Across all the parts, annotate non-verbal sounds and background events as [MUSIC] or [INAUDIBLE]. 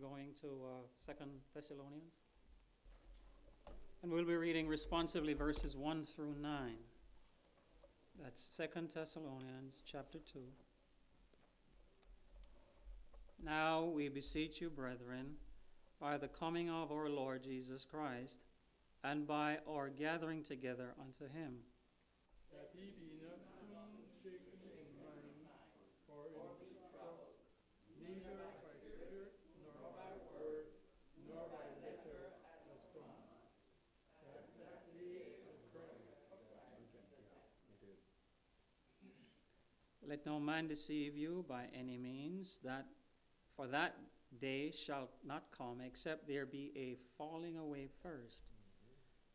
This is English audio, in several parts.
We're going to uh, Second Thessalonians. And we'll be reading responsively verses 1 through 9. That's Second Thessalonians chapter 2. Now we beseech you, brethren, by the coming of our Lord Jesus Christ, and by our gathering together unto him, that he be not soon shaken in mind or in trouble, neither by spirit, nor by word, nor by letter as from that that day of Christ. Let no man deceive you by any means, that for that day shall not come, except there be a falling away first,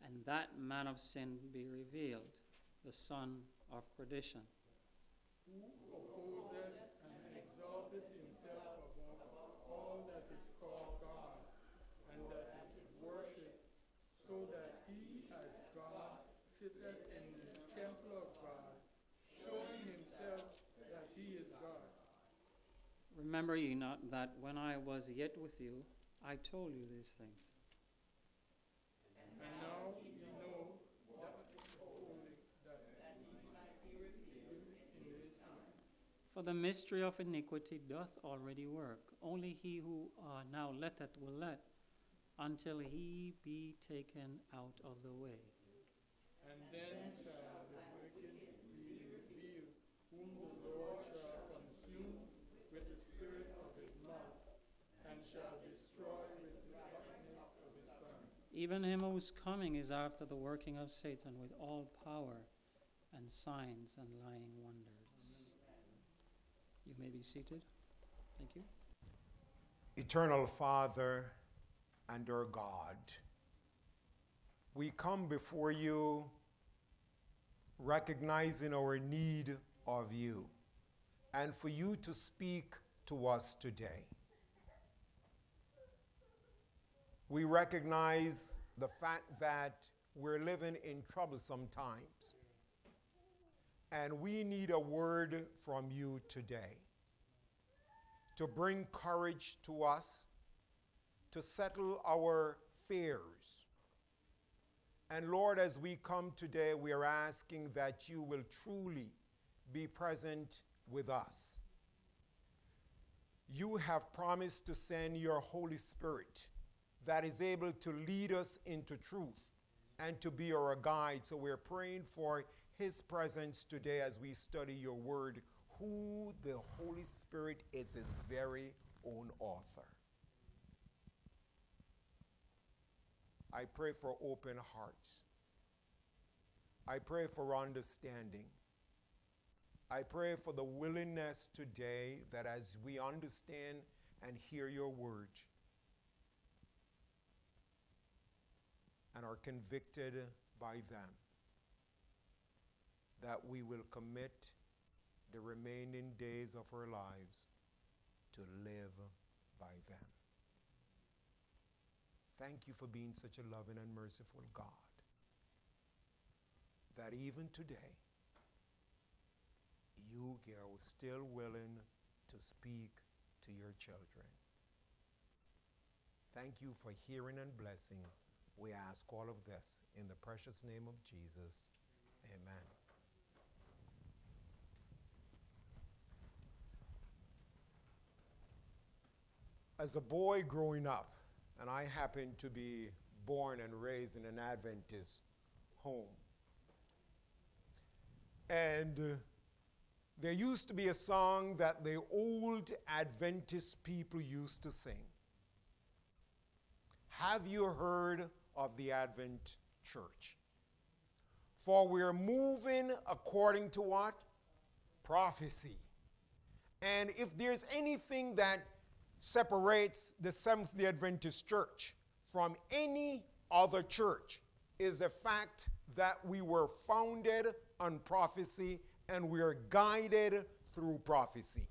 and that man of sin be revealed, the son of perdition, opposeth and exalteth himself above all that is called God, and that is worshipped, so that he as God sitteth in the temple of God, showing himself that he is God. Remember ye not that when I was yet with you, I told you these things. And now ye know that holy, that he might be revealed in this time. For the mystery of iniquity doth already work. Only he who uh, now letteth will let, until he be taken out of the way. And then shall the wicked be revealed, whom the Lord shall consume with the spirit of his mouth, and shall destroy with the brightness of his coming. Even him whose coming is after the working of Satan with all power and signs and lying wonders. You may be seated. Thank you. Eternal Father and our God, we come before you recognizing our need of you and for you to speak to us today. We recognize the fact that we're living in troublesome times and we need a word from you today to bring courage to us, to settle our fears. And Lord, as we come today, we are asking that you will truly be present with us. You have promised to send your Holy Spirit that is able to lead us into truth and to be our guide. So we're praying for his presence today as we study your word, who the Holy Spirit is his very own author. I pray for open hearts. I pray for understanding. I pray for the willingness today that as we understand and hear your word and are convicted by them, that we will commit the remaining days of our lives to live by them. Thank you for being such a loving and merciful God that even today you are still willing to speak to your children. Thank you for hearing and blessing. We ask all of this in the precious name of Jesus. Amen. As a boy growing up, and I happened to be born and raised in an Adventist home. And uh, there used to be a song that the old Adventist people used to sing. Have you heard of the Advent Church? For we're moving according to what? Prophecy. And if there's anything that separates the Seventh day Adventist Church from any other church is the fact that we were founded on prophecy and we are guided through prophecy.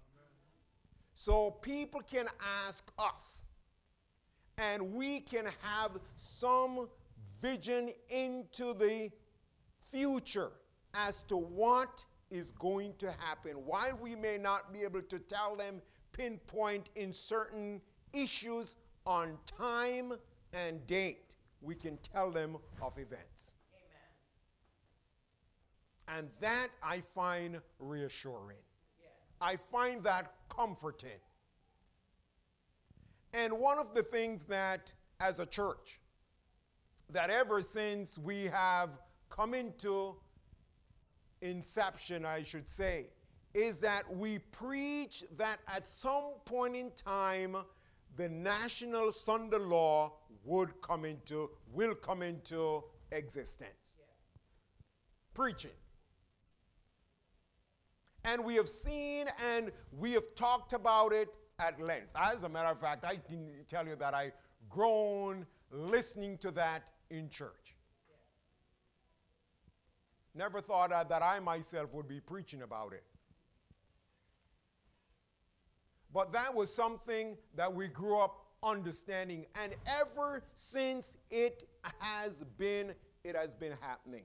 So people can ask us, and we can have some vision into the future as to what is going to happen. While we may not be able to tell them pinpoint in certain issues on time and date, we can tell them of events. And that I find reassuring. I find that comforting. And one of the things that, as a church, that ever since we have come into inception, I should say, is that we preach that at some point in time, the national Sunday law would come into, will come into existence. Yeah. Preaching. And we have seen and we have talked about it at length. As a matter of fact, I can tell you that I grown listening to that in church. Never thought that I myself would be preaching about it. But that was something that we grew up understanding. And ever since it has been, it has been happening.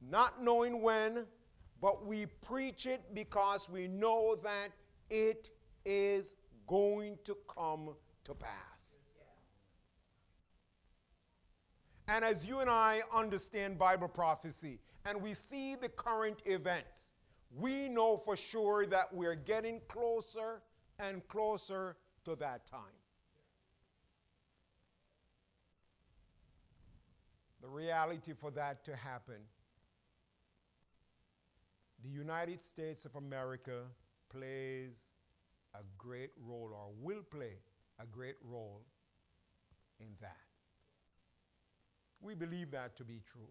Not knowing when, but we preach it because we know that it is going to come to pass. And as you and I understand Bible prophecy and we see the current events, we know for sure that we're getting closer and closer to that time. The reality for that to happen, the United States of America plays a great role or will play a great role in that. We believe that to be true.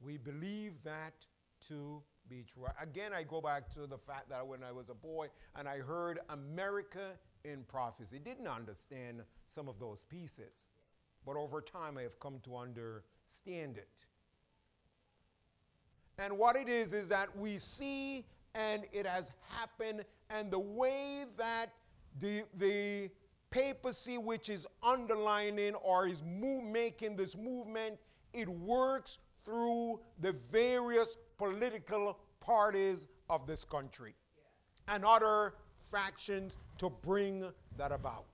We believe that to be true. Again, I go back to the fact that when I was a boy and I heard America in prophecy, didn't understand some of those pieces. But over time, I have come to understand it. And what it is, is that we see and it has happened, and the way that the, the papacy, which is underlining or is move, making this movement, it works through the various political parties of this country yeah. and other factions to bring that about.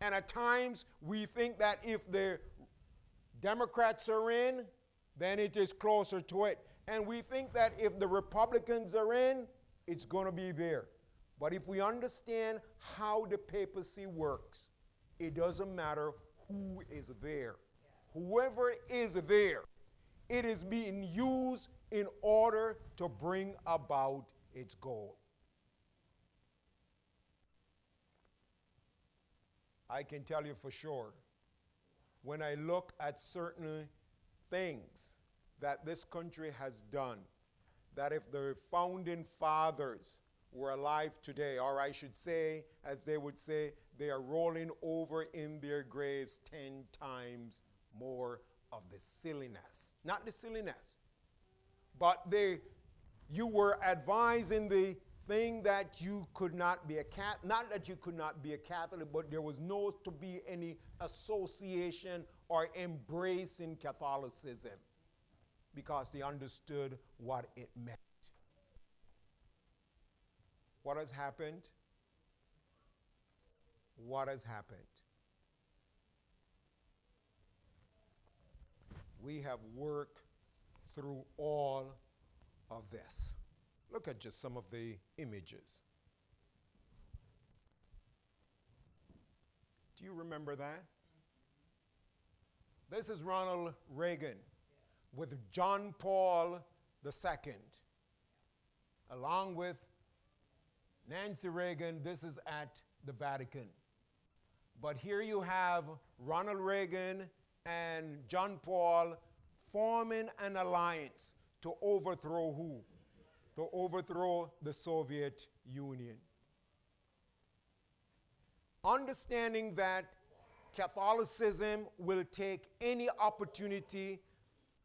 And at times we think that if the Democrats are in, then it is closer to it. And we think that if the Republicans are in, it's going to be there. But if we understand how the papacy works, it doesn't matter who is there. Whoever is there, it is being used in order to bring about its goal. I can tell you for sure, when I look at certain things that this country has done, that if the founding fathers were alive today, or I should say, as they would say, they are rolling over in their graves 10 times more of the silliness. Not the silliness, but they, you were advising the thing that you could not be a cat not that you could not be a catholic but there was no to be any association or embrace in catholicism because they understood what it meant what has happened? What has happened? We have worked through all of this. Look at just some of the images. Do you remember that? This is Ronald Reagan with John Paul II, along with Nancy Reagan, this is at the Vatican. But here you have Ronald Reagan and John Paul forming an alliance to overthrow who? To overthrow the Soviet Union. Understanding that Catholicism will take any opportunity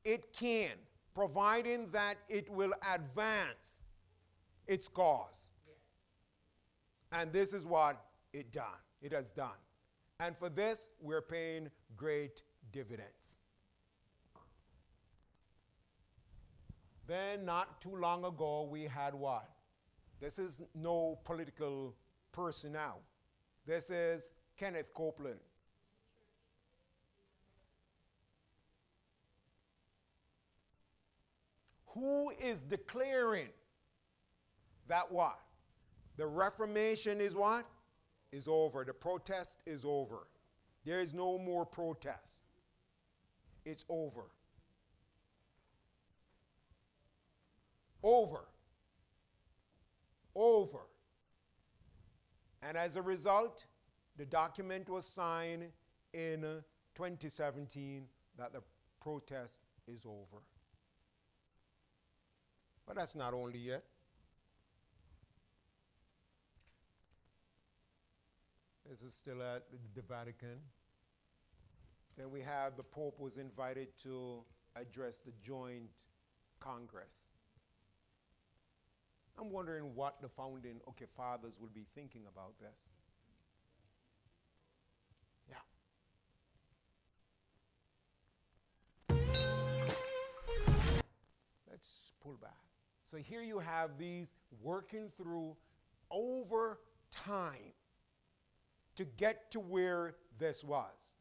it can, providing that it will advance its cause. And this is what it done. It has done. And for this, we're paying great dividends. Then, not too long ago, we had what? This is no political person now. This is Kenneth Copeland. Who is declaring that what? The Reformation is what? Is over. The protest is over. There is no more protest. It's over. Over. Over. And as a result, the document was signed in 2017 that the protest is over. But that's not only it. This is still at the Vatican. Then we have the Pope was invited to address the joint Congress. I'm wondering what the founding okay fathers will be thinking about this. Yeah. Let's pull back. So here you have these working through over time to get to where this was.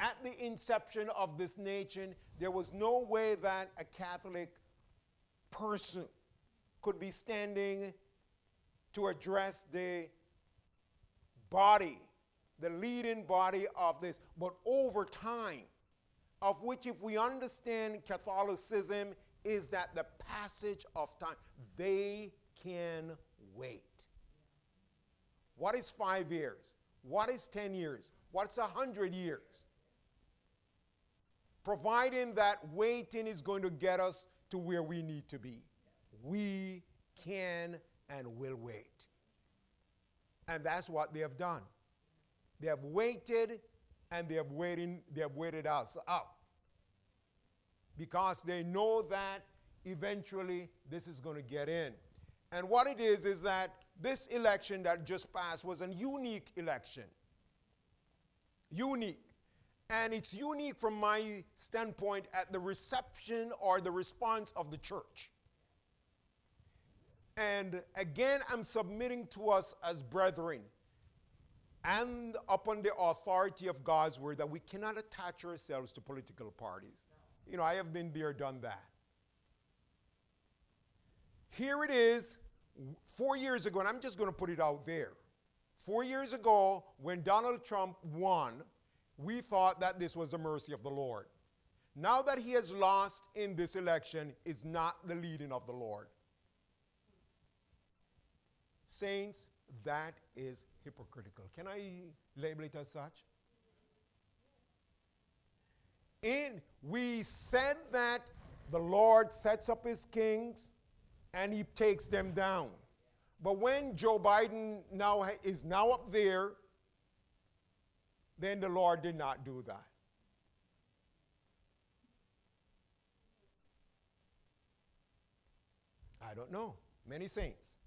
At the inception of this nation, there was no way that a Catholic person could be standing to address the body, the leading body of this. But over time, of which, if we understand Catholicism, is that the passage of time, they can wait. What is five years? What is 10 years? What's a 100 years? Providing that waiting is going to get us to where we need to be. We can and will wait. And that's what they have done. They have waited and they have waiting, they have waited us up. Because they know that eventually this is going to get in. And what it is is that this election that just passed was a unique election. Unique. And it's unique from my standpoint at the reception or the response of the church. And again, I'm submitting to us as brethren and upon the authority of God's word that we cannot attach ourselves to political parties. You know, I have been there, done that. Here it is, four years ago, and I'm just going to put it out there. Four years ago, when Donald Trump won, we thought that this was the mercy of the Lord. Now that he has lost in this election, it's not the leading of the Lord. Saints, that is hypocritical. Can I label it as such? In we said that the Lord sets up his kings and he takes them down. But when Joe Biden now is now up there, then the Lord did not do that. I don't know. Many saints.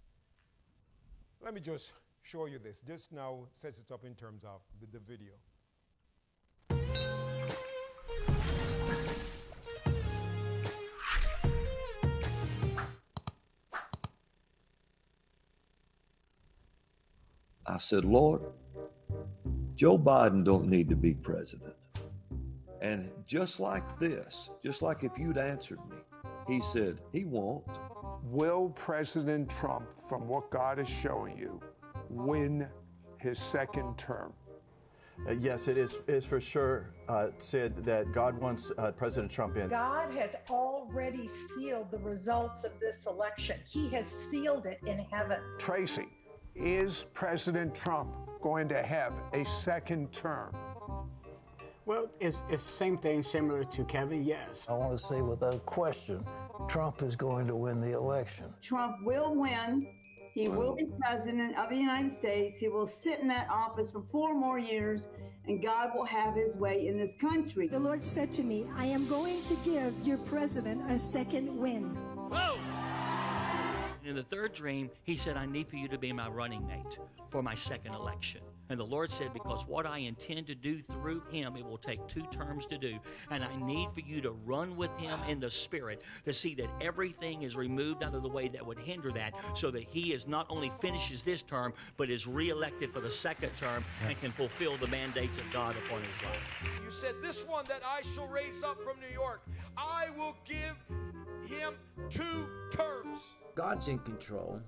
Let me just show you this. Just now sets it up in terms of the, the video. I said, Lord, Joe Biden don't need to be president. And just like this, just like if you'd answered me, he said, he won't. Will President Trump, from what God is showing you, win his second term? Uh, yes, it is, is for sure uh, said that God wants uh, President Trump in. God has already sealed the results of this election. He has sealed it in heaven. Tracy, is President Trump going to have a second term? Well, it's, it's the same thing, similar to Kevin, yes. I want to say without question, Trump is going to win the election. Trump will win. He will be president of the United States. He will sit in that office for four more years, and God will have his way in this country. The Lord said to me, I am going to give your president a second win. Whoa! in the third dream, he said, I need for you to be my running mate for my second election. And the Lord said, Because what I intend to do through him, it will take two terms to do. And I need for you to run with him in the Spirit to see that everything is removed out of the way that would hinder that so that he is not only finishes this term, but is reelected for the second term and can fulfill the mandates of God upon his life. You said, This one that I shall raise up from New York, I will give him two terms. God's in control.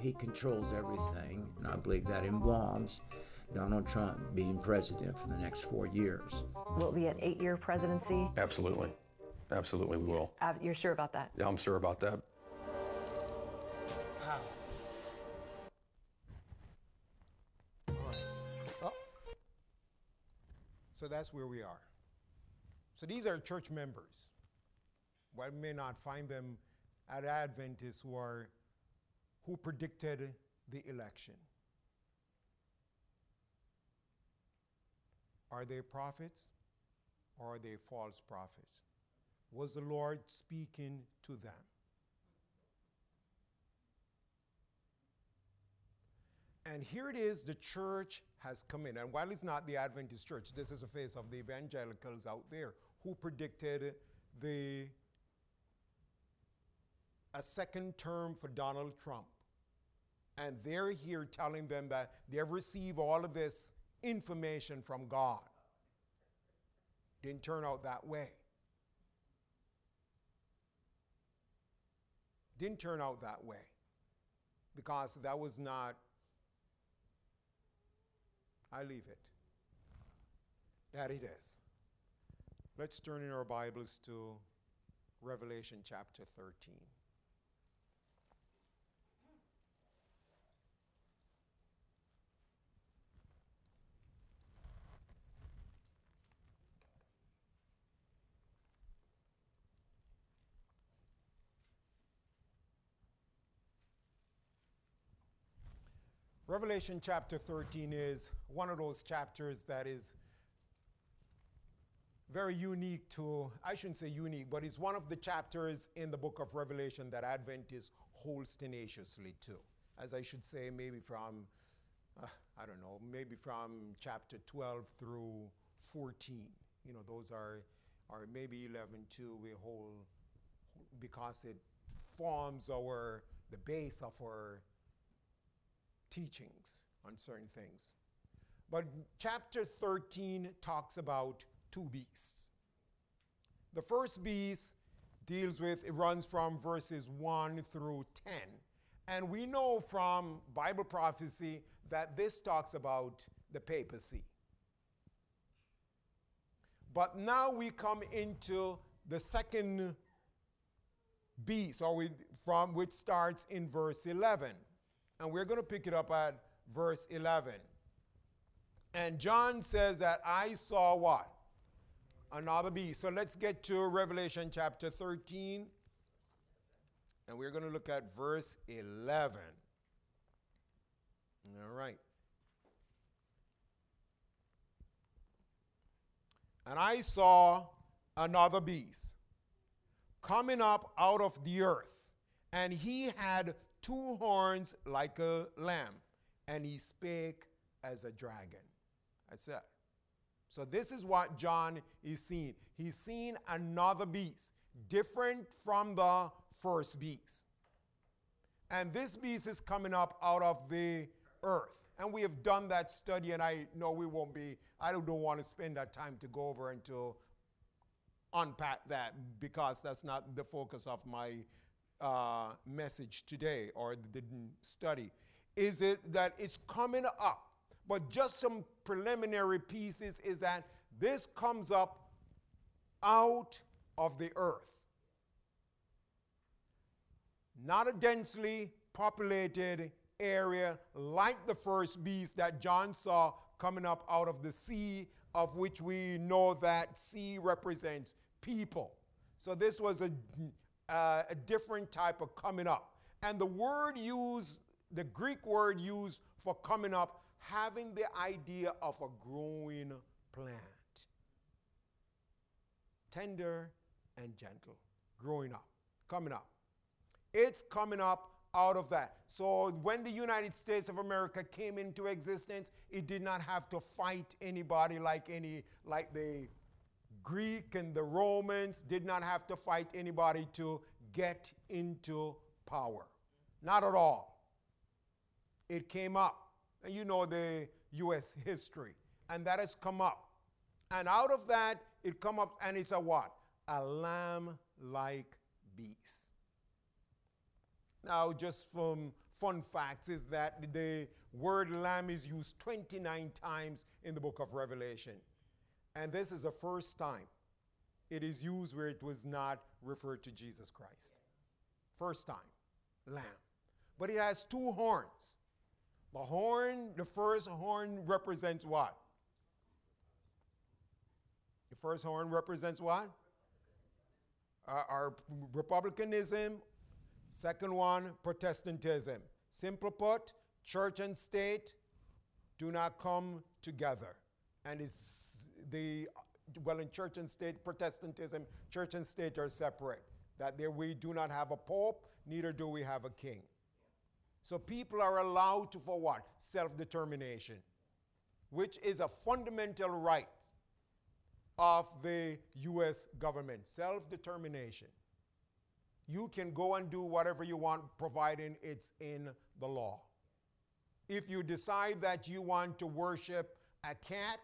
He controls everything, and I believe that involves Donald Trump being president for the next four years. Will it be an eight year presidency? Absolutely. Absolutely, we will. Uh, You're sure about that? Yeah, I'm sure about that. Oh. So that's where we are. So these are church members. One may not find them at Adventists who are who predicted the election. Are they prophets or are they false prophets? Was the Lord speaking to them? And here it is the church has come in. And while it's not the Adventist church, this is a face of the evangelicals out there who predicted the a second term for Donald Trump. And they're here telling them that they've received all of this information from God. Didn't turn out that way. Didn't turn out that way because that was not, I leave it. That it is. Let's turn in our Bibles to Revelation chapter 13. Revelation chapter 13 is one of those chapters that is very unique to, I shouldn't say unique, but it's one of the chapters in the book of Revelation that Adventists holds tenaciously to. As I should say, maybe from, uh, I don't know, maybe from chapter 12 through 14. You know, those are, or maybe 11 too, we hold, because it forms our, the base of our teachings on certain things. But chapter 13 talks about two beasts. The first beast deals with, it runs from verses 1 through 10. And we know from Bible prophecy that this talks about the papacy. But now we come into the second beast, or we, from which starts in verse 11. And we're going to pick it up at verse 11. And John says that I saw what? Another beast. So let's get to Revelation chapter 13. And we're going to look at verse 11. All right. And I saw another beast coming up out of the earth, and he had two horns like a lamb, and he spake as a dragon. That's it. So, this is what John is seeing. He's seeing another beast, different from the first beast. And this beast is coming up out of the earth. And we have done that study, and I know we won't be, I don't, don't want to spend that time to go over and to unpack that because that's not the focus of my uh, message today or the study. Is it that it's coming up? But just some preliminary pieces is that this comes up out of the earth. Not a densely populated area like the first beast that John saw coming up out of the sea, of which we know that sea represents people. So this was a, uh, a different type of coming up. And the word used, the Greek word used for coming up, having the idea of a growing plant. Tender and gentle, growing up, coming up. It's coming up out of that. So when the United States of America came into existence, it did not have to fight anybody like any like the Greek and the Romans did not have to fight anybody to get into power. Not at all. It came up. And you know the US history. And that has come up. And out of that, it come up and it's a what? A lamb like beast. Now, just from fun facts, is that the word lamb is used 29 times in the book of Revelation. And this is the first time it is used where it was not referred to Jesus Christ. First time, lamb. But it has two horns. The horn, the first horn represents what? The first horn represents what? Our, our republicanism. Second one, Protestantism. Simple put, church and state do not come together. And it's the, well, in church and state, Protestantism, church and state are separate. That there we do not have a pope, neither do we have a king. So people are allowed to, for what? Self determination, which is a fundamental right of the U.S. government self determination. You can go and do whatever you want, providing it's in the law. If you decide that you want to worship a cat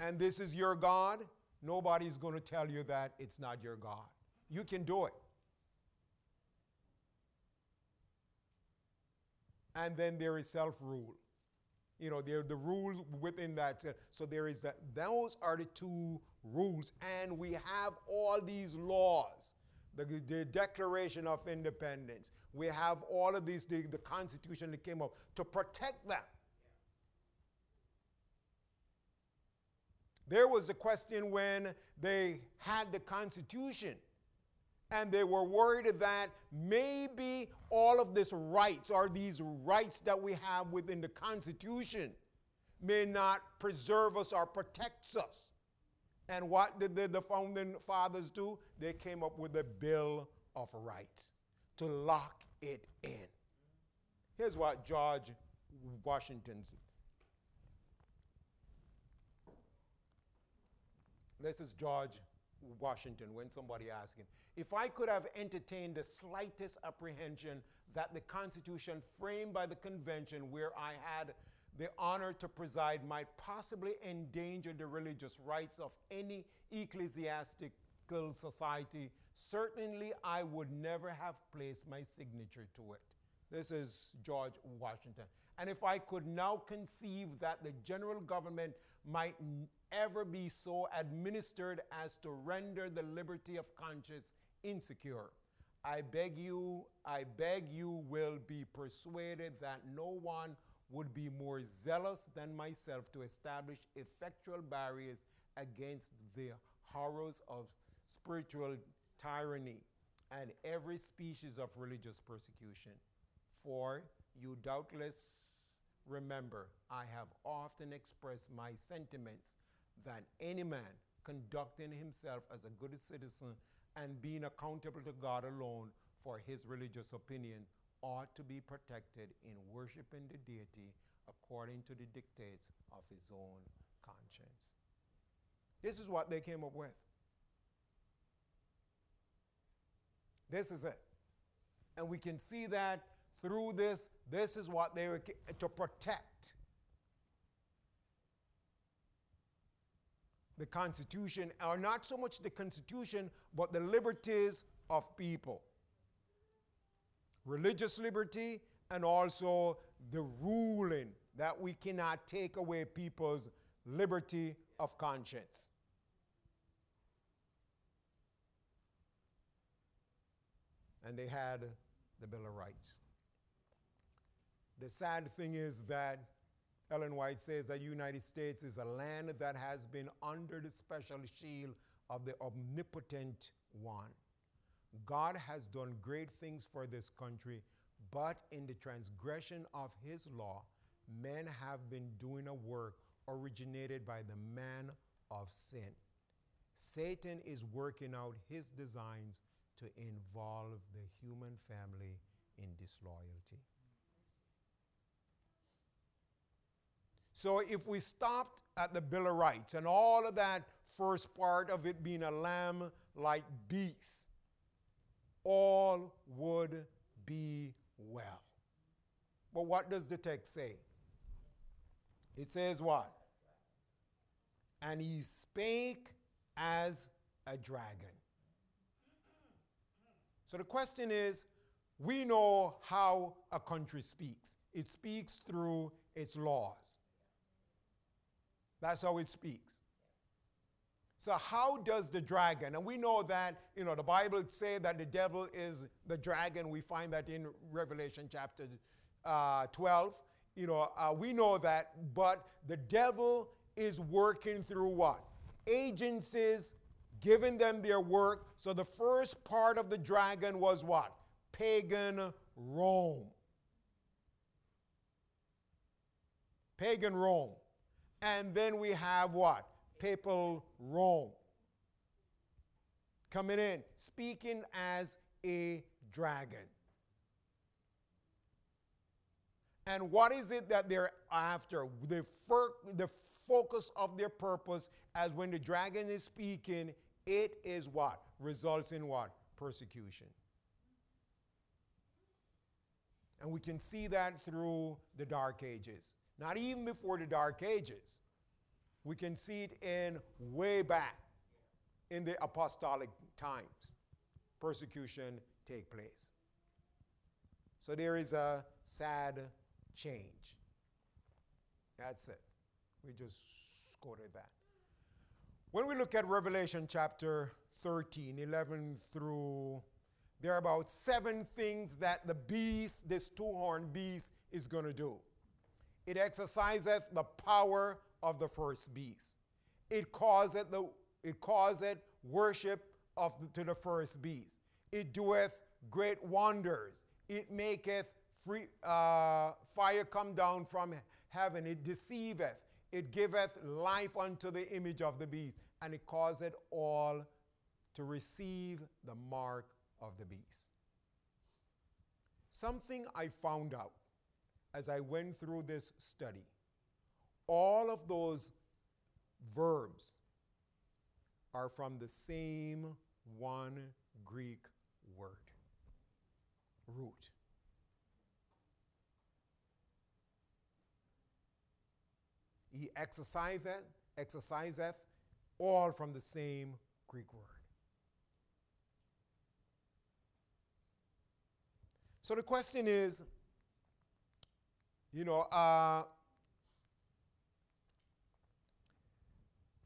and this is your God, nobody's going to tell you that it's not your God. You can do it. And then there is self rule. You know, there the rules within that. So there is that. Those are the two rules. And we have all these laws. The, the Declaration of Independence. We have all of these, the, the Constitution that came up to protect them. There was a question when they had the Constitution and they were worried that maybe all of these rights or these rights that we have within the Constitution may not preserve us or protect us. And what did the, the founding fathers do? They came up with a Bill of Rights to lock it in. Here's what George Washington This is George Washington when somebody asked him, If I could have entertained the slightest apprehension that the Constitution framed by the convention where I had the honor to preside might possibly endanger the religious rights of any ecclesiastical society, certainly I would never have placed my signature to it. This is George Washington. And if I could now conceive that the general government might ever be so administered as to render the liberty of conscience insecure, I beg you, I beg you will be persuaded that no one would be more zealous than myself to establish effectual barriers against the horrors of spiritual tyranny and every species of religious persecution. For you doubtless remember, I have often expressed my sentiments that any man conducting himself as a good citizen and being accountable to God alone for his religious opinion ought to be protected in worshiping the deity according to the dictates of his own conscience. This is what they came up with. This is it. And we can see that through this, this is what they were to protect the Constitution, or not so much the Constitution, but the liberties of people religious liberty and also the ruling that we cannot take away people's liberty of conscience. And they had the Bill of Rights. The sad thing is that Ellen White says that the United States is a land that has been under the special shield of the omnipotent one. God has done great things for this country, but in the transgression of his law, men have been doing a work originated by the man of sin. Satan is working out his designs to involve the human family in disloyalty. So if we stopped at the Bill of Rights and all of that first part of it being a lamb like beast, all would be well. But what does the text say? It says what? And he spake as a dragon. So the question is we know how a country speaks, it speaks through its laws. That's how it speaks. So how does the dragon, and we know that, you know, the Bible say that the devil is the dragon. We find that in Revelation chapter uh, 12. You know, uh, we know that, but the devil is working through what? Agencies, giving them their work. So the first part of the dragon was what? Pagan Rome. Pagan Rome. And then we have what? Papal Rome. Coming in, speaking as a dragon. And what is it that they're after? The, the focus of their purpose, as when the dragon is speaking, it is what? Results in what? Persecution. And we can see that through the Dark Ages. Not even before the Dark Ages. We can see it in way back in the apostolic times. Persecution take place. So there is a sad change. That's it. We just quoted that. When we look at Revelation chapter 13, 11 through, there are about seven things that the beast, this two horned beast, is going to do. It exerciseth the power of the first beast. It causeth, the, it causeth worship of the, to the first beast. It doeth great wonders. It maketh free, uh, fire come down from heaven. It deceiveth. It giveth life unto the image of the beast. And it causeth all to receive the mark of the beast. Something I found out as I went through this study all of those verbs are from the same one Greek word root. He exerciseth, exerciseth, all from the same Greek word. So the question is, you know, uh,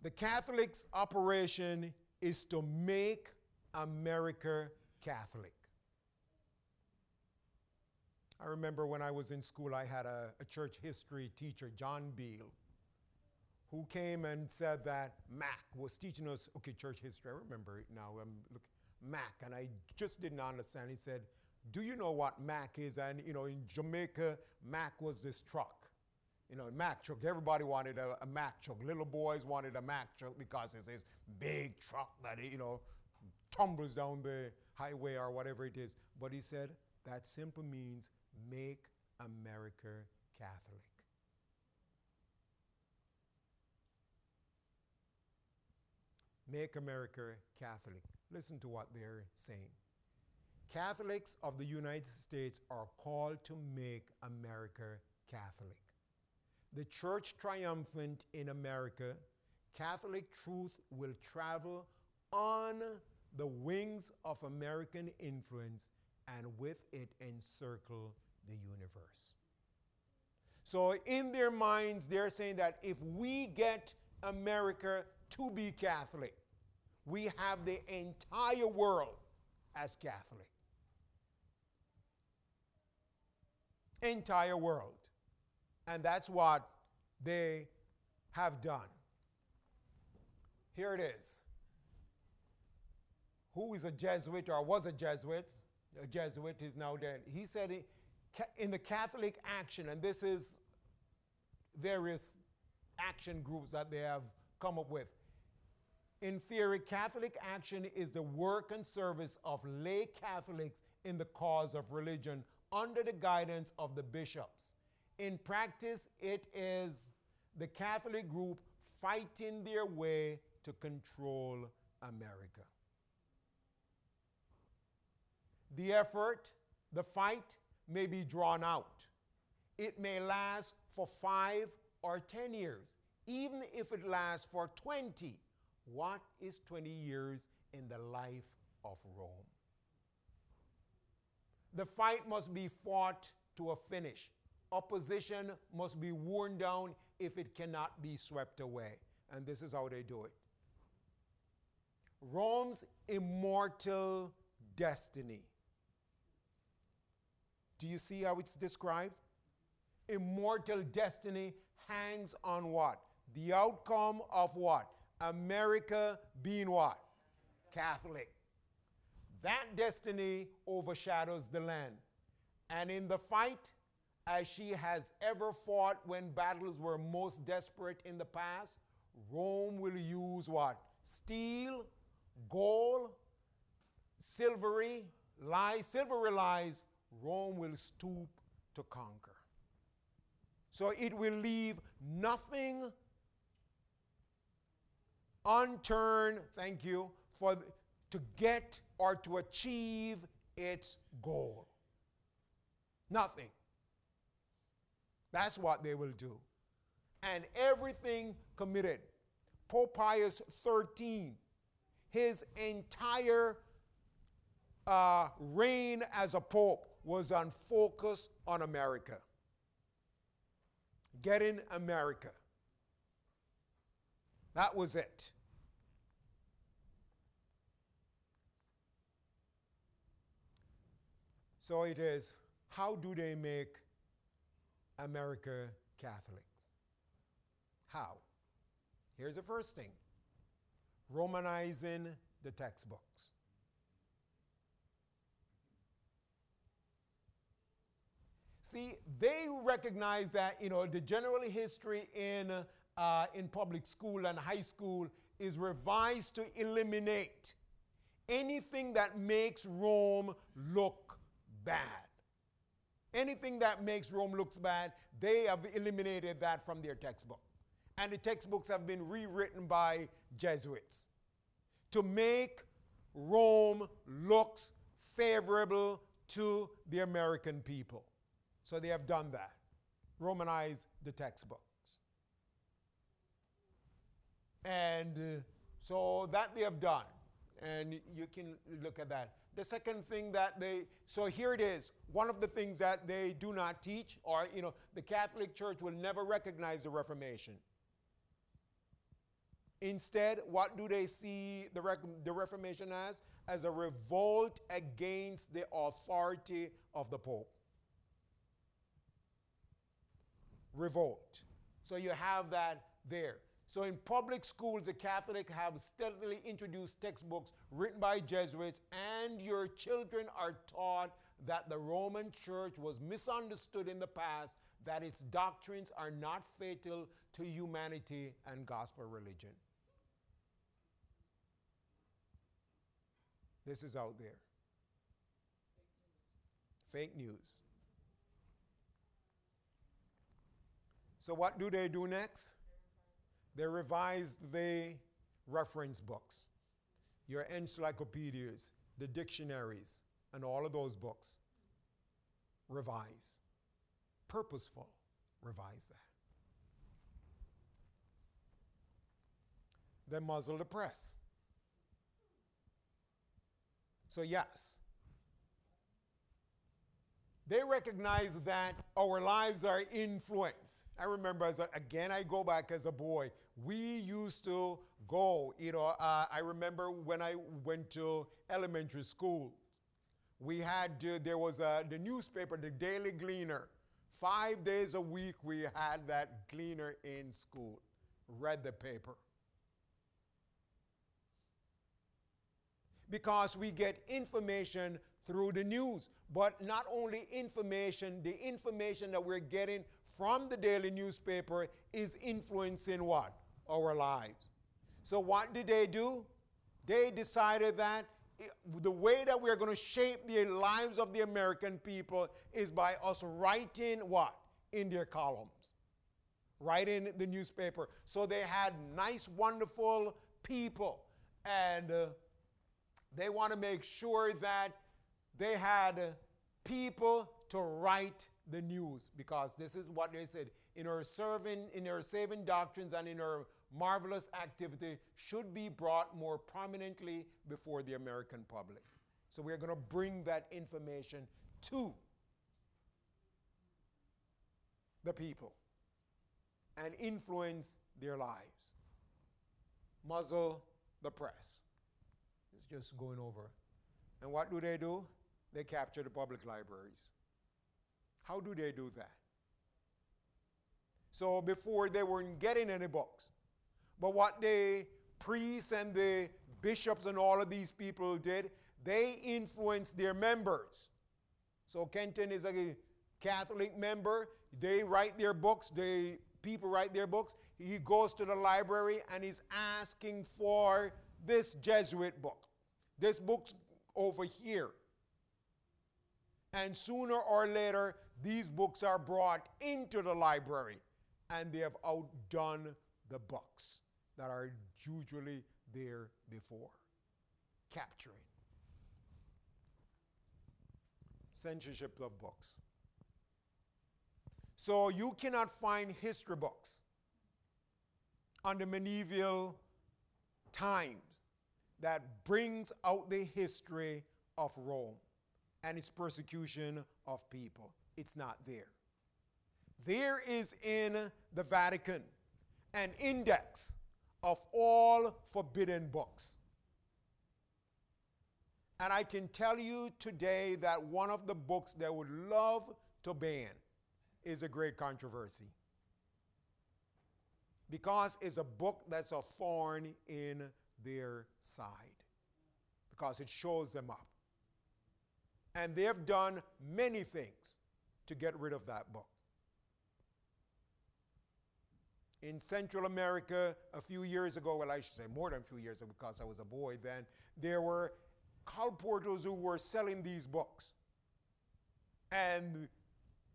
the Catholics' operation is to make America Catholic. I remember when I was in school, I had a, a church history teacher, John Beale, who came and said that Mac was teaching us, okay, church history. I remember it now. I'm looking, Mac, and I just didn't understand. He said, "Do you know what Mac is?" And you know, in Jamaica, Mac was this truck. You know, Mac truck. Everybody wanted a, a Mac truck. Little boys wanted a Mac truck because it's this big truck that you know tumbles down the highway or whatever it is. But he said that simply means make America Catholic. Make America Catholic. Listen to what they're saying. Catholics of the United States are called to make America Catholic. The church triumphant in America, Catholic truth will travel on the wings of American influence and with it encircle the universe. So, in their minds, they're saying that if we get America to be Catholic, we have the entire world as Catholic. Entire world. And that's what they have done. Here it is. Who is a Jesuit or was a Jesuit? A Jesuit is now dead. He said in the Catholic action, and this is various action groups that they have come up with. In theory, Catholic action is the work and service of lay Catholics in the cause of religion under the guidance of the bishops. In practice, it is the Catholic group fighting their way to control America. The effort, the fight, may be drawn out. It may last for five or 10 years, even if it lasts for 20. What is 20 years in the life of Rome? The fight must be fought to a finish. Opposition must be worn down if it cannot be swept away. And this is how they do it. Rome's immortal destiny. Do you see how it's described? Immortal destiny hangs on what? The outcome of what? America being what? Catholic. That destiny overshadows the land. And in the fight, as she has ever fought when battles were most desperate in the past, Rome will use what? Steel, gold, silvery lies, silvery lies, Rome will stoop to conquer. So it will leave nothing unturned, thank you, for to get or to achieve its goal. Nothing. That's what they will do. And everything committed. Pope Pius XIII, his entire uh, reign as a pope was on focus on America. Getting America. That was it. So it is how do they make America Catholic? How? Here's the first thing Romanizing the textbooks. See, they recognize that, you know, the general history in, uh, in public school and high school is revised to eliminate anything that makes Rome look bad. Anything that makes Rome looks bad, they have eliminated that from their textbook. And the textbooks have been rewritten by Jesuits to make Rome looks favorable to the American people. So they have done that. Romanize the textbooks. And uh, so that they have done. And you can look at that. The second thing that they, so here it is. One of the things that they do not teach, or, you know, the Catholic Church will never recognize the Reformation. Instead, what do they see the, the Reformation as? As a revolt against the authority of the Pope. Revolt. So you have that there. So in public schools, the Catholic have steadily introduced textbooks written by Jesuits, and your children are taught that the Roman Church was misunderstood in the past, that its doctrines are not fatal to humanity and gospel religion. This is out there. Fake news. So, what do they do next? They revise the reference books, your encyclopedias, the dictionaries, and all of those books. Revise. Purposeful. Revise that. They muzzle the press. So, yes, they recognize that our lives are influenced. I remember, as a, again, I go back as a boy. We used to go, you know, uh, I remember when I went to elementary school, we had, uh, there was the newspaper, the Daily Gleaner. Five days a week, we had that Gleaner in school, read the paper. Because we get information through the news. But not only information, the information that we're getting from the daily newspaper is influencing what? Our lives. So, what did they do? They decided that the way that we're going to shape the lives of the American people is by us writing what? In their columns, writing the newspaper. So they had nice, wonderful people. And uh, they want to make sure that they had people to write the news because this is what they said in her serving in her saving doctrines and in her marvelous activity should be brought more prominently before the American public. So we're going to bring that information to the people and influence their lives. Muzzle the press. It's just going over. And what do they do? They capture the public libraries. How do they do that? So before they weren't getting any books. But what the priests and the bishops and all of these people did, they influenced their members. So Kenton is a Catholic member. They write their books. They people write their books. He goes to the library and he's asking for this Jesuit book. This book's over here. And sooner or later, these books are brought into the library and they have outdone the books that are usually there before. Capturing. Censorship of books. So you cannot find history books on the medieval times that brings out the history of Rome and its persecution of people. It's not there. There is in the Vatican an index of all forbidden books. And I can tell you today that one of the books they would love to ban is a great controversy. Because it's a book that's a thorn in their side. Because it shows them up. And they have done many things to get rid of that book. In Central America, a few years ago, well, I should say more than a few years ago because I was a boy then, there were colporteurs who were selling these books. And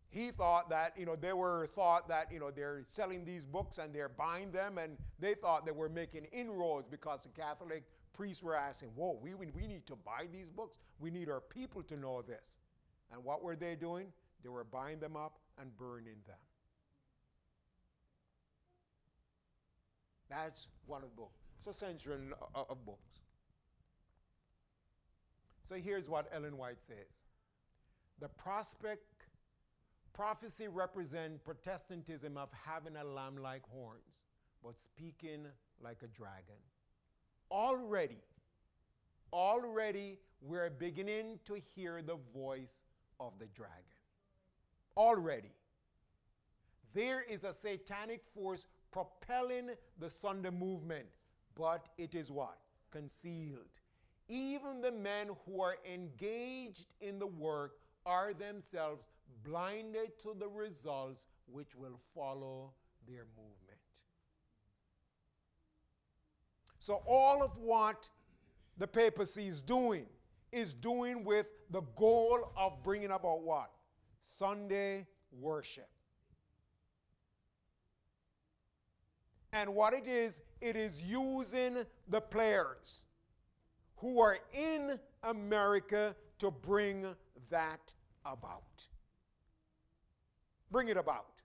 he thought that, you know, they were thought that, you know, they're selling these books and they're buying them, and they thought they were making inroads because the Catholic priests were asking, whoa, we, we need to buy these books. We need our people to know this. And what were they doing? They were buying them up and burning them. That's one of the books. So censoring uh, of books. So here's what Ellen White says. The prospect prophecy represent Protestantism of having a lamb like horns, but speaking like a dragon. Already, already we're beginning to hear the voice of the dragon. Already. There is a satanic force propelling the Sunday movement, but it is what? Concealed. Even the men who are engaged in the work are themselves blinded to the results which will follow their movement. So, all of what the papacy is doing is doing with the goal of bringing about what? Sunday worship. And what it is, it is using the players who are in America to bring that about. Bring it about.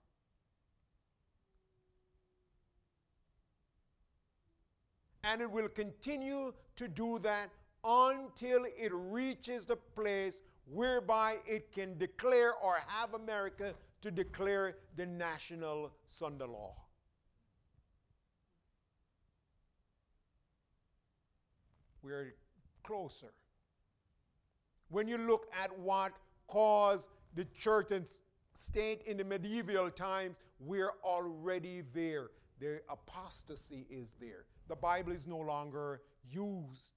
And it will continue to do that until it reaches the place whereby it can declare or have America to declare the national Sunday law. we're closer. When you look at what caused the church and state in the medieval times, we're already there. The apostasy is there. The Bible is no longer used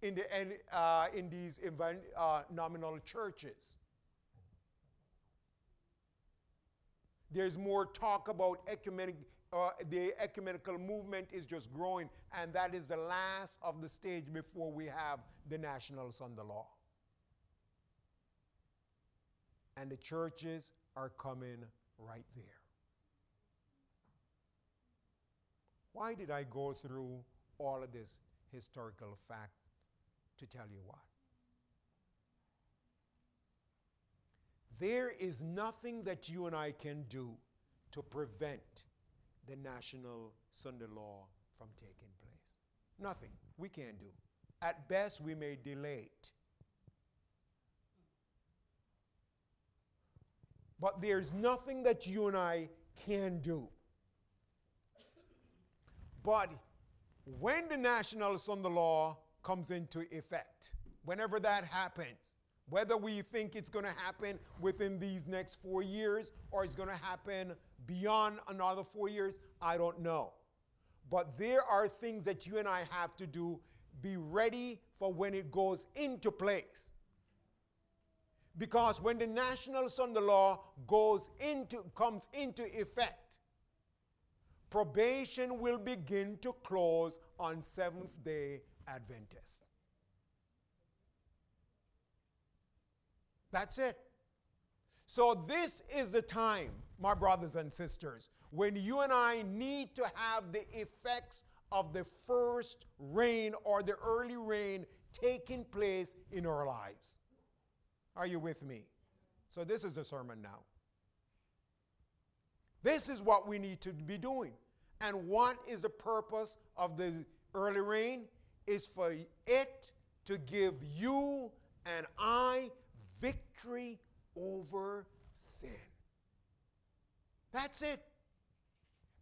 in, the, uh, in these uh, nominal churches. There's more talk about ecumenic, uh, the ecumenical movement is just growing, and that is the last of the stage before we have the national Sunday law. And the churches are coming right there. Why did I go through all of this historical fact to tell you what? There is nothing that you and I can do to prevent the national Sunday law from taking place. Nothing. We can't do. At best, we may delay it. But there's nothing that you and I can do. But when the national Sunday law comes into effect, whenever that happens, whether we think it's going to happen within these next four years or it's going to happen beyond another four years, I don't know. But there are things that you and I have to do. Be ready for when it goes into place. Because when the national Sunday law goes into, comes into effect, probation will begin to close on Seventh day Adventists. That's it. So, this is the time, my brothers and sisters, when you and I need to have the effects of the first rain or the early rain taking place in our lives. Are you with me? So, this is a sermon now. This is what we need to be doing. And what is the purpose of the early rain? Is for it to give you and I victory over sin. That's it.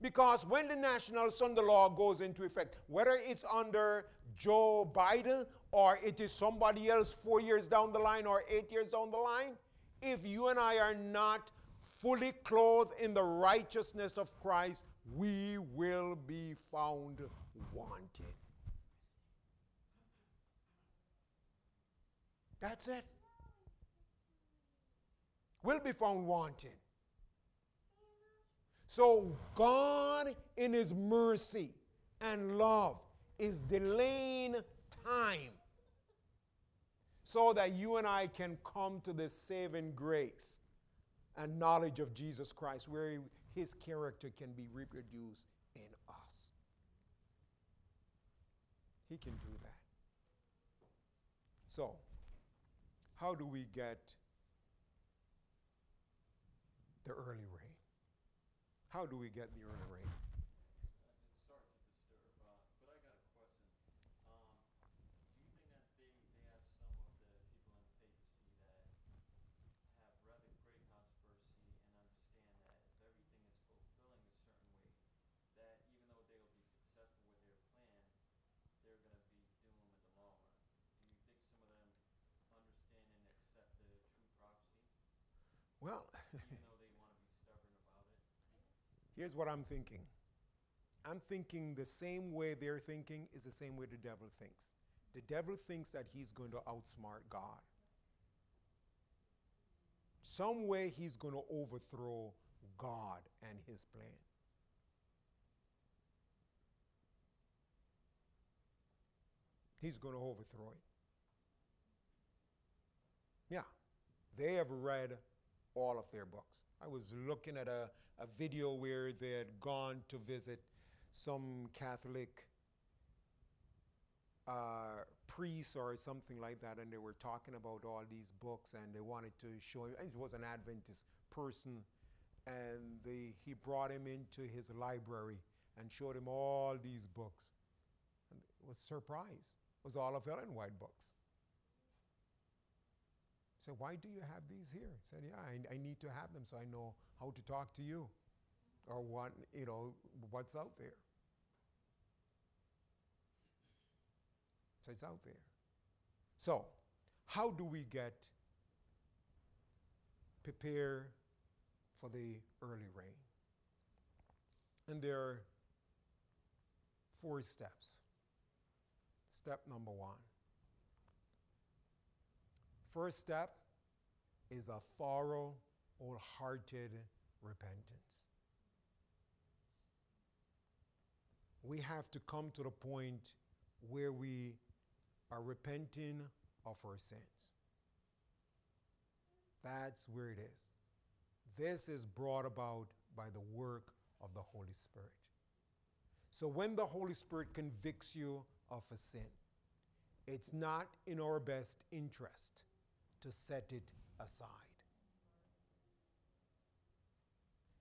Because when the National Sunday Law goes into effect, whether it's under Joe Biden or it is somebody else four years down the line or eight years down the line, if you and I are not fully clothed in the righteousness of Christ, we will be found wanting. That's it We'll be found wanting. So, God, in His mercy and love, is delaying time so that you and I can come to the saving grace and knowledge of Jesus Christ, where His character can be reproduced in us. He can do that. So, how do we get the early rain. How do we get the early rain? Well, Here's what I'm thinking I'm thinking the same way they're thinking is the same way the devil thinks. The devil thinks that he's going to outsmart God. Some way he's going to overthrow God and his plan. He's going to overthrow it. Yeah, they have read all of their books. I was looking at a, a video where they had gone to visit some Catholic uh, priest or something like that, and they were talking about all these books, and they wanted to show him. It was an Adventist person, and he brought him into his library and showed him all these books. And was surprised. It was all of Ellen White books. Said, why do you have these here? He said, yeah, I, I need to have them so I know how to talk to you or what, you know, what's out there. So it's out there. So, how do we get prepared for the early rain? And there are four steps. Step number one First step is a thorough, wholehearted repentance. We have to come to the point where we are repenting of our sins. That's where it is. This is brought about by the work of the Holy Spirit. So when the Holy Spirit convicts you of a sin, it's not in our best interest to set it aside.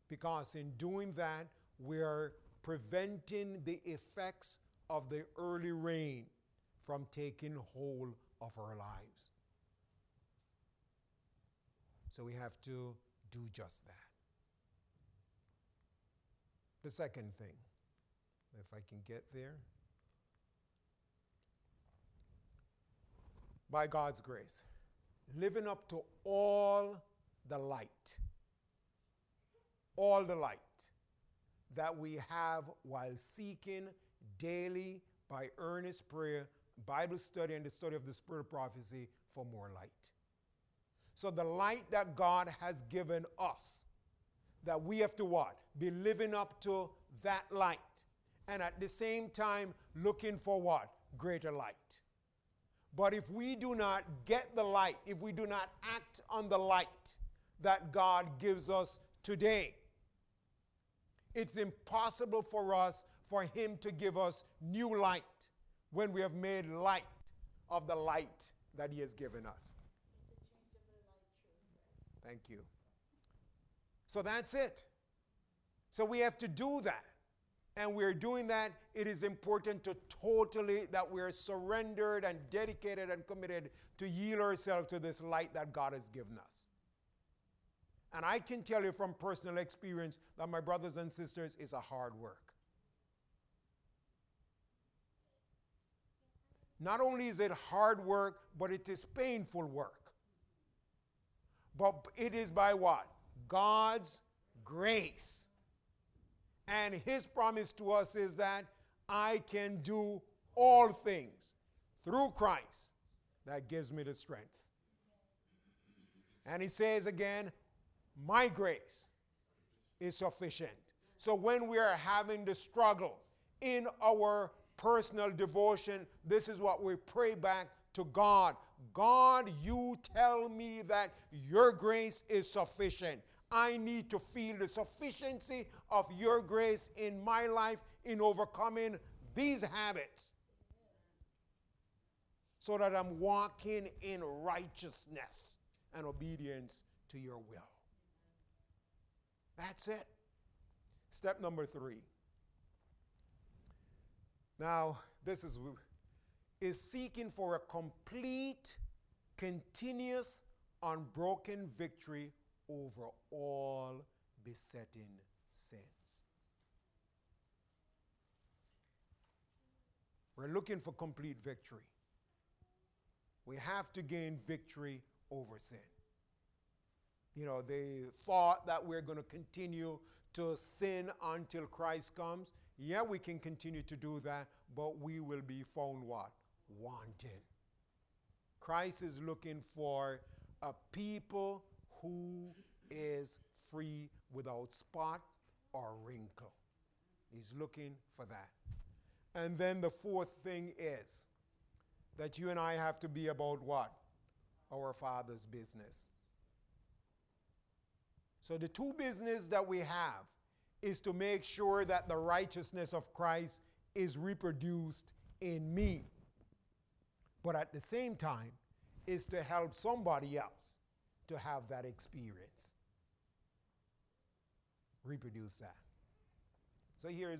Because in doing that, we are preventing the effects of the early rain from taking hold of our lives. So we have to do just that. The second thing, if I can get there, by God's grace, living up to all the light, all the light that we have while seeking daily by earnest prayer, Bible study, and the study of the spirit of prophecy for more light. So the light that God has given us, that we have to what? Be living up to that light. And at the same time, looking for what? Greater light. But if we do not get the light, if we do not act on the light that God gives us today, it's impossible for us for Him to give us new light when we have made light of the light that He has given us. Thank you. So that's it. So we have to do that. And we're doing that. It is important to totally, that we're surrendered and dedicated and committed to yield ourselves to this light that God has given us. And I can tell you from personal experience that my brothers and sisters is a hard work. Not only is it hard work, but it is painful work. But it is by what? God's grace. And his promise to us is that I can do all things through Christ that gives me the strength. And he says again, My grace is sufficient. So when we are having the struggle in our personal devotion, this is what we pray back to God. God, you tell me that your grace is sufficient. I need to feel the sufficiency of your grace in my life in overcoming these habits so that I'm walking in righteousness and obedience to your will. That's it. Step number three. Now, this is, is seeking for a complete, continuous, unbroken victory over all besetting sins. We're looking for complete victory. We have to gain victory over sin. You know, they thought that we're going to continue to sin until Christ comes. Yeah, we can continue to do that, but we will be found what? Wanting. Christ is looking for a people who is free without spot or wrinkle. He's looking for that. And then the fourth thing is that you and I have to be about what? Our Father's business. So the two business that we have is to make sure that the righteousness of Christ is reproduced in me. But at the same time, is to help somebody else to have that experience. Reproduce that. So here's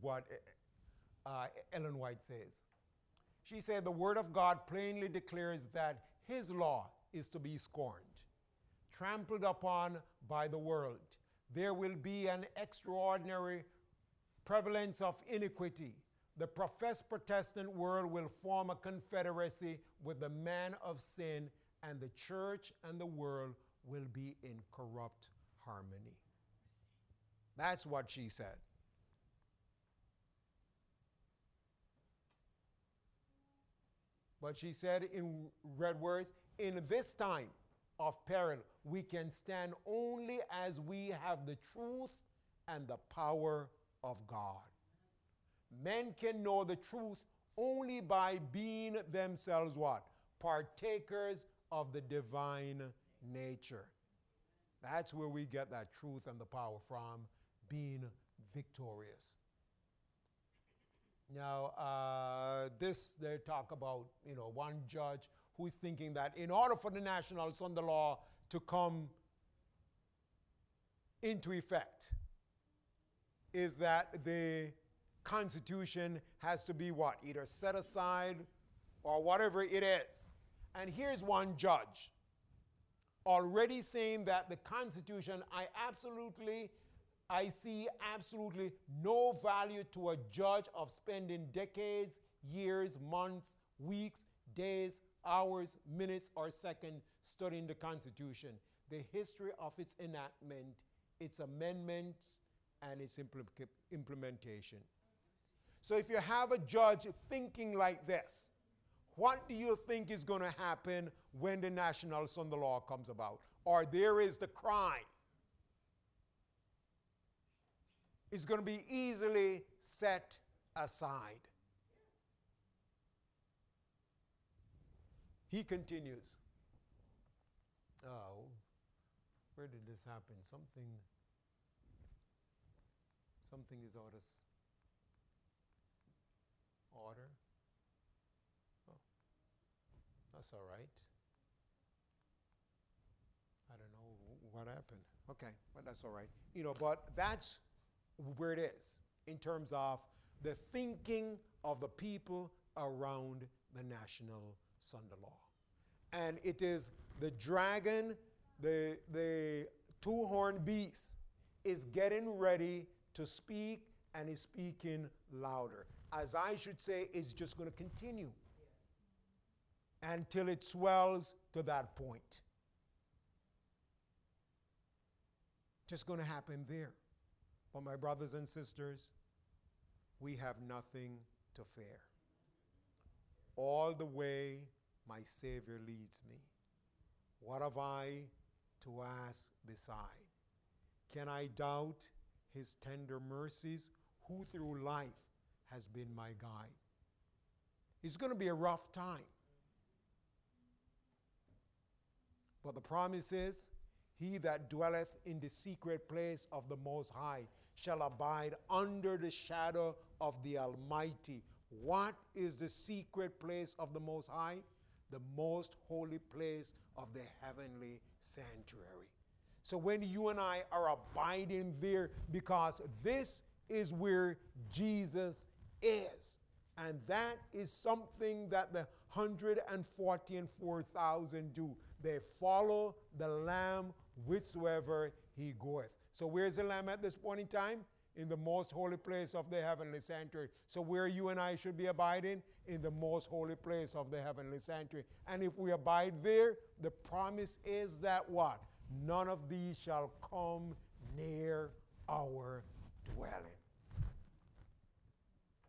what uh, Ellen White says. She said, The Word of God plainly declares that His law is to be scorned, trampled upon by the world. There will be an extraordinary prevalence of iniquity. The professed Protestant world will form a confederacy with the man of sin, and the church and the world will be in corrupt harmony. That's what she said. But she said in red words, in this time, of peril. We can stand only as we have the truth and the power of God. Men can know the truth only by being themselves what? Partakers of the divine nature. That's where we get that truth and the power from being victorious. Now, uh, this they talk about, you know, one judge who is thinking that in order for the national Sunday law to come into effect, is that the Constitution has to be what? Either set aside or whatever it is. And here's one judge already saying that the Constitution, I absolutely, I see absolutely no value to a judge of spending decades, years, months, weeks, days, hours, minutes, or seconds studying the Constitution. The history of its enactment, its amendments, and its impl- implementation. So if you have a judge thinking like this, what do you think is going to happen when the national Sunday law comes about? Or there is the crime. It's going to be easily set aside. He continues. Oh, where did this happen? Something something is out of order. Oh, that's all right. I don't know what happened. Okay, but that's all right. You know, but that's where it is in terms of the thinking of the people around the national Sunday law. And it is the dragon, the, the two horned beast, is getting ready to speak and is speaking louder. As I should say, it's just going to continue until it swells to that point. Just going to happen there. But, my brothers and sisters, we have nothing to fear. All the way my Savior leads me. What have I to ask beside? Can I doubt his tender mercies, who through life has been my guide? It's going to be a rough time. But the promise is, He that dwelleth in the secret place of the Most High shall abide under the shadow of the Almighty. What is the secret place of the Most High? The most holy place of the heavenly sanctuary. So when you and I are abiding there, because this is where Jesus is. And that is something that the 144,000 do. They follow the Lamb whithersoever he goeth. So where's the Lamb at this point in time? In the most holy place of the heavenly sanctuary. So where you and I should be abiding? In the most holy place of the heavenly sanctuary. And if we abide there, the promise is that what? None of these shall come near our dwelling.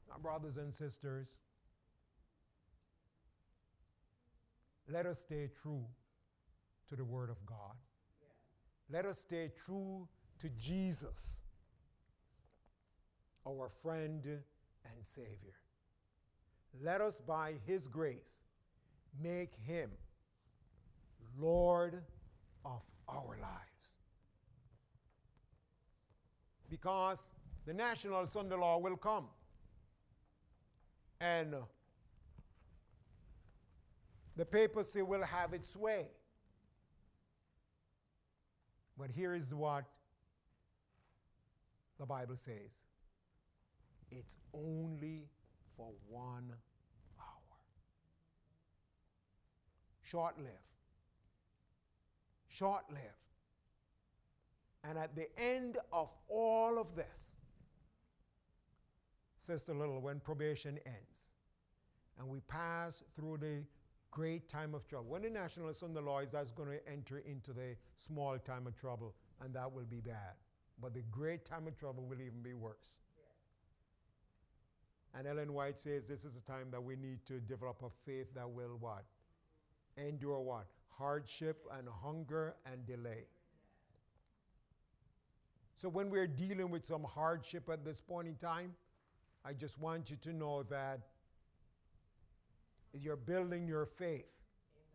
Now, brothers and sisters, let us stay true to the Word of God. Let us stay true to Jesus, our friend and Savior. Let us, by His grace, make Him Lord of our lives. Because the national Sunday law will come. And the papacy will have its way. But here is what the Bible says it's only for one hour. Short lived. Short lived. And at the end of all of this, Sister Little, when probation ends and we pass through the great time of trouble, when the national Sunday the is that's going to enter into the small time of trouble, and that will be bad. But the great time of trouble will even be worse. And Ellen White says this is a time that we need to develop a faith that will what? Endure what? hardship and hunger and delay. So, when we're dealing with some hardship at this point in time, I just want you to know that you're building your faith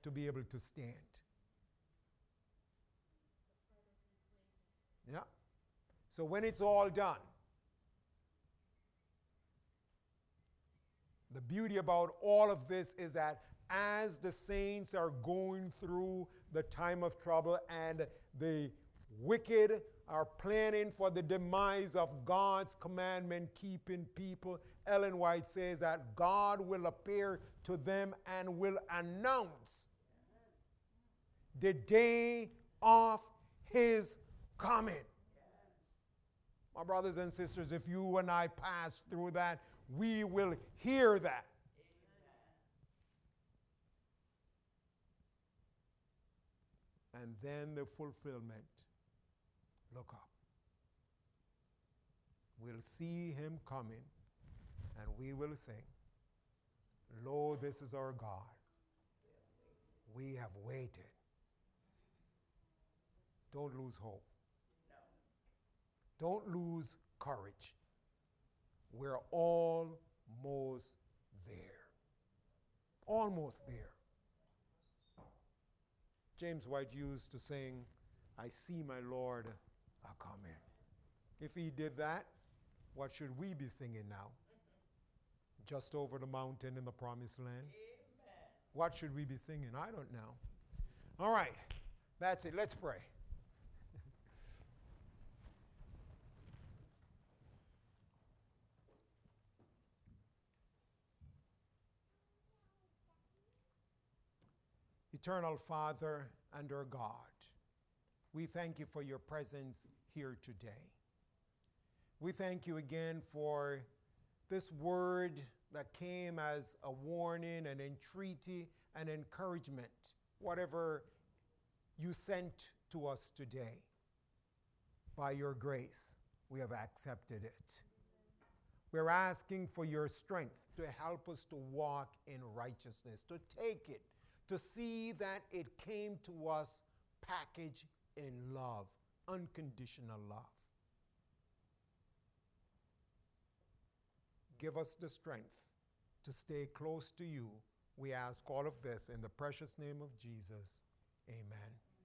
to be able to stand. Yeah. So, when it's all done, the beauty about all of this is that as the saints are going through the time of trouble and the wicked are planning for the demise of God's commandment keeping people, Ellen White says that God will appear to them and will announce the day of his coming. My brothers and sisters, if you and I pass through that, we will hear that. And then the fulfillment. Look up. We'll see him coming, and we will sing, Lo, this is our God. We have waited. Don't lose hope. Don't lose courage. We're almost there. Almost there. James White used to sing, I see my Lord a coming. If he did that, what should we be singing now? Just over the mountain in the promised land? Amen. What should we be singing? I don't know. All right, that's it. Let's pray. [LAUGHS] Eternal Father and our God, we thank you for your presence here today. We thank you again for this word that came as a warning, an entreaty, an encouragement, whatever you sent to us today. By your grace, we have accepted it. We're asking for your strength to help us to walk in righteousness, to take it to see that it came to us packaged in love, unconditional love. Give us the strength to stay close to you. We ask all of this in the precious name of Jesus. Amen.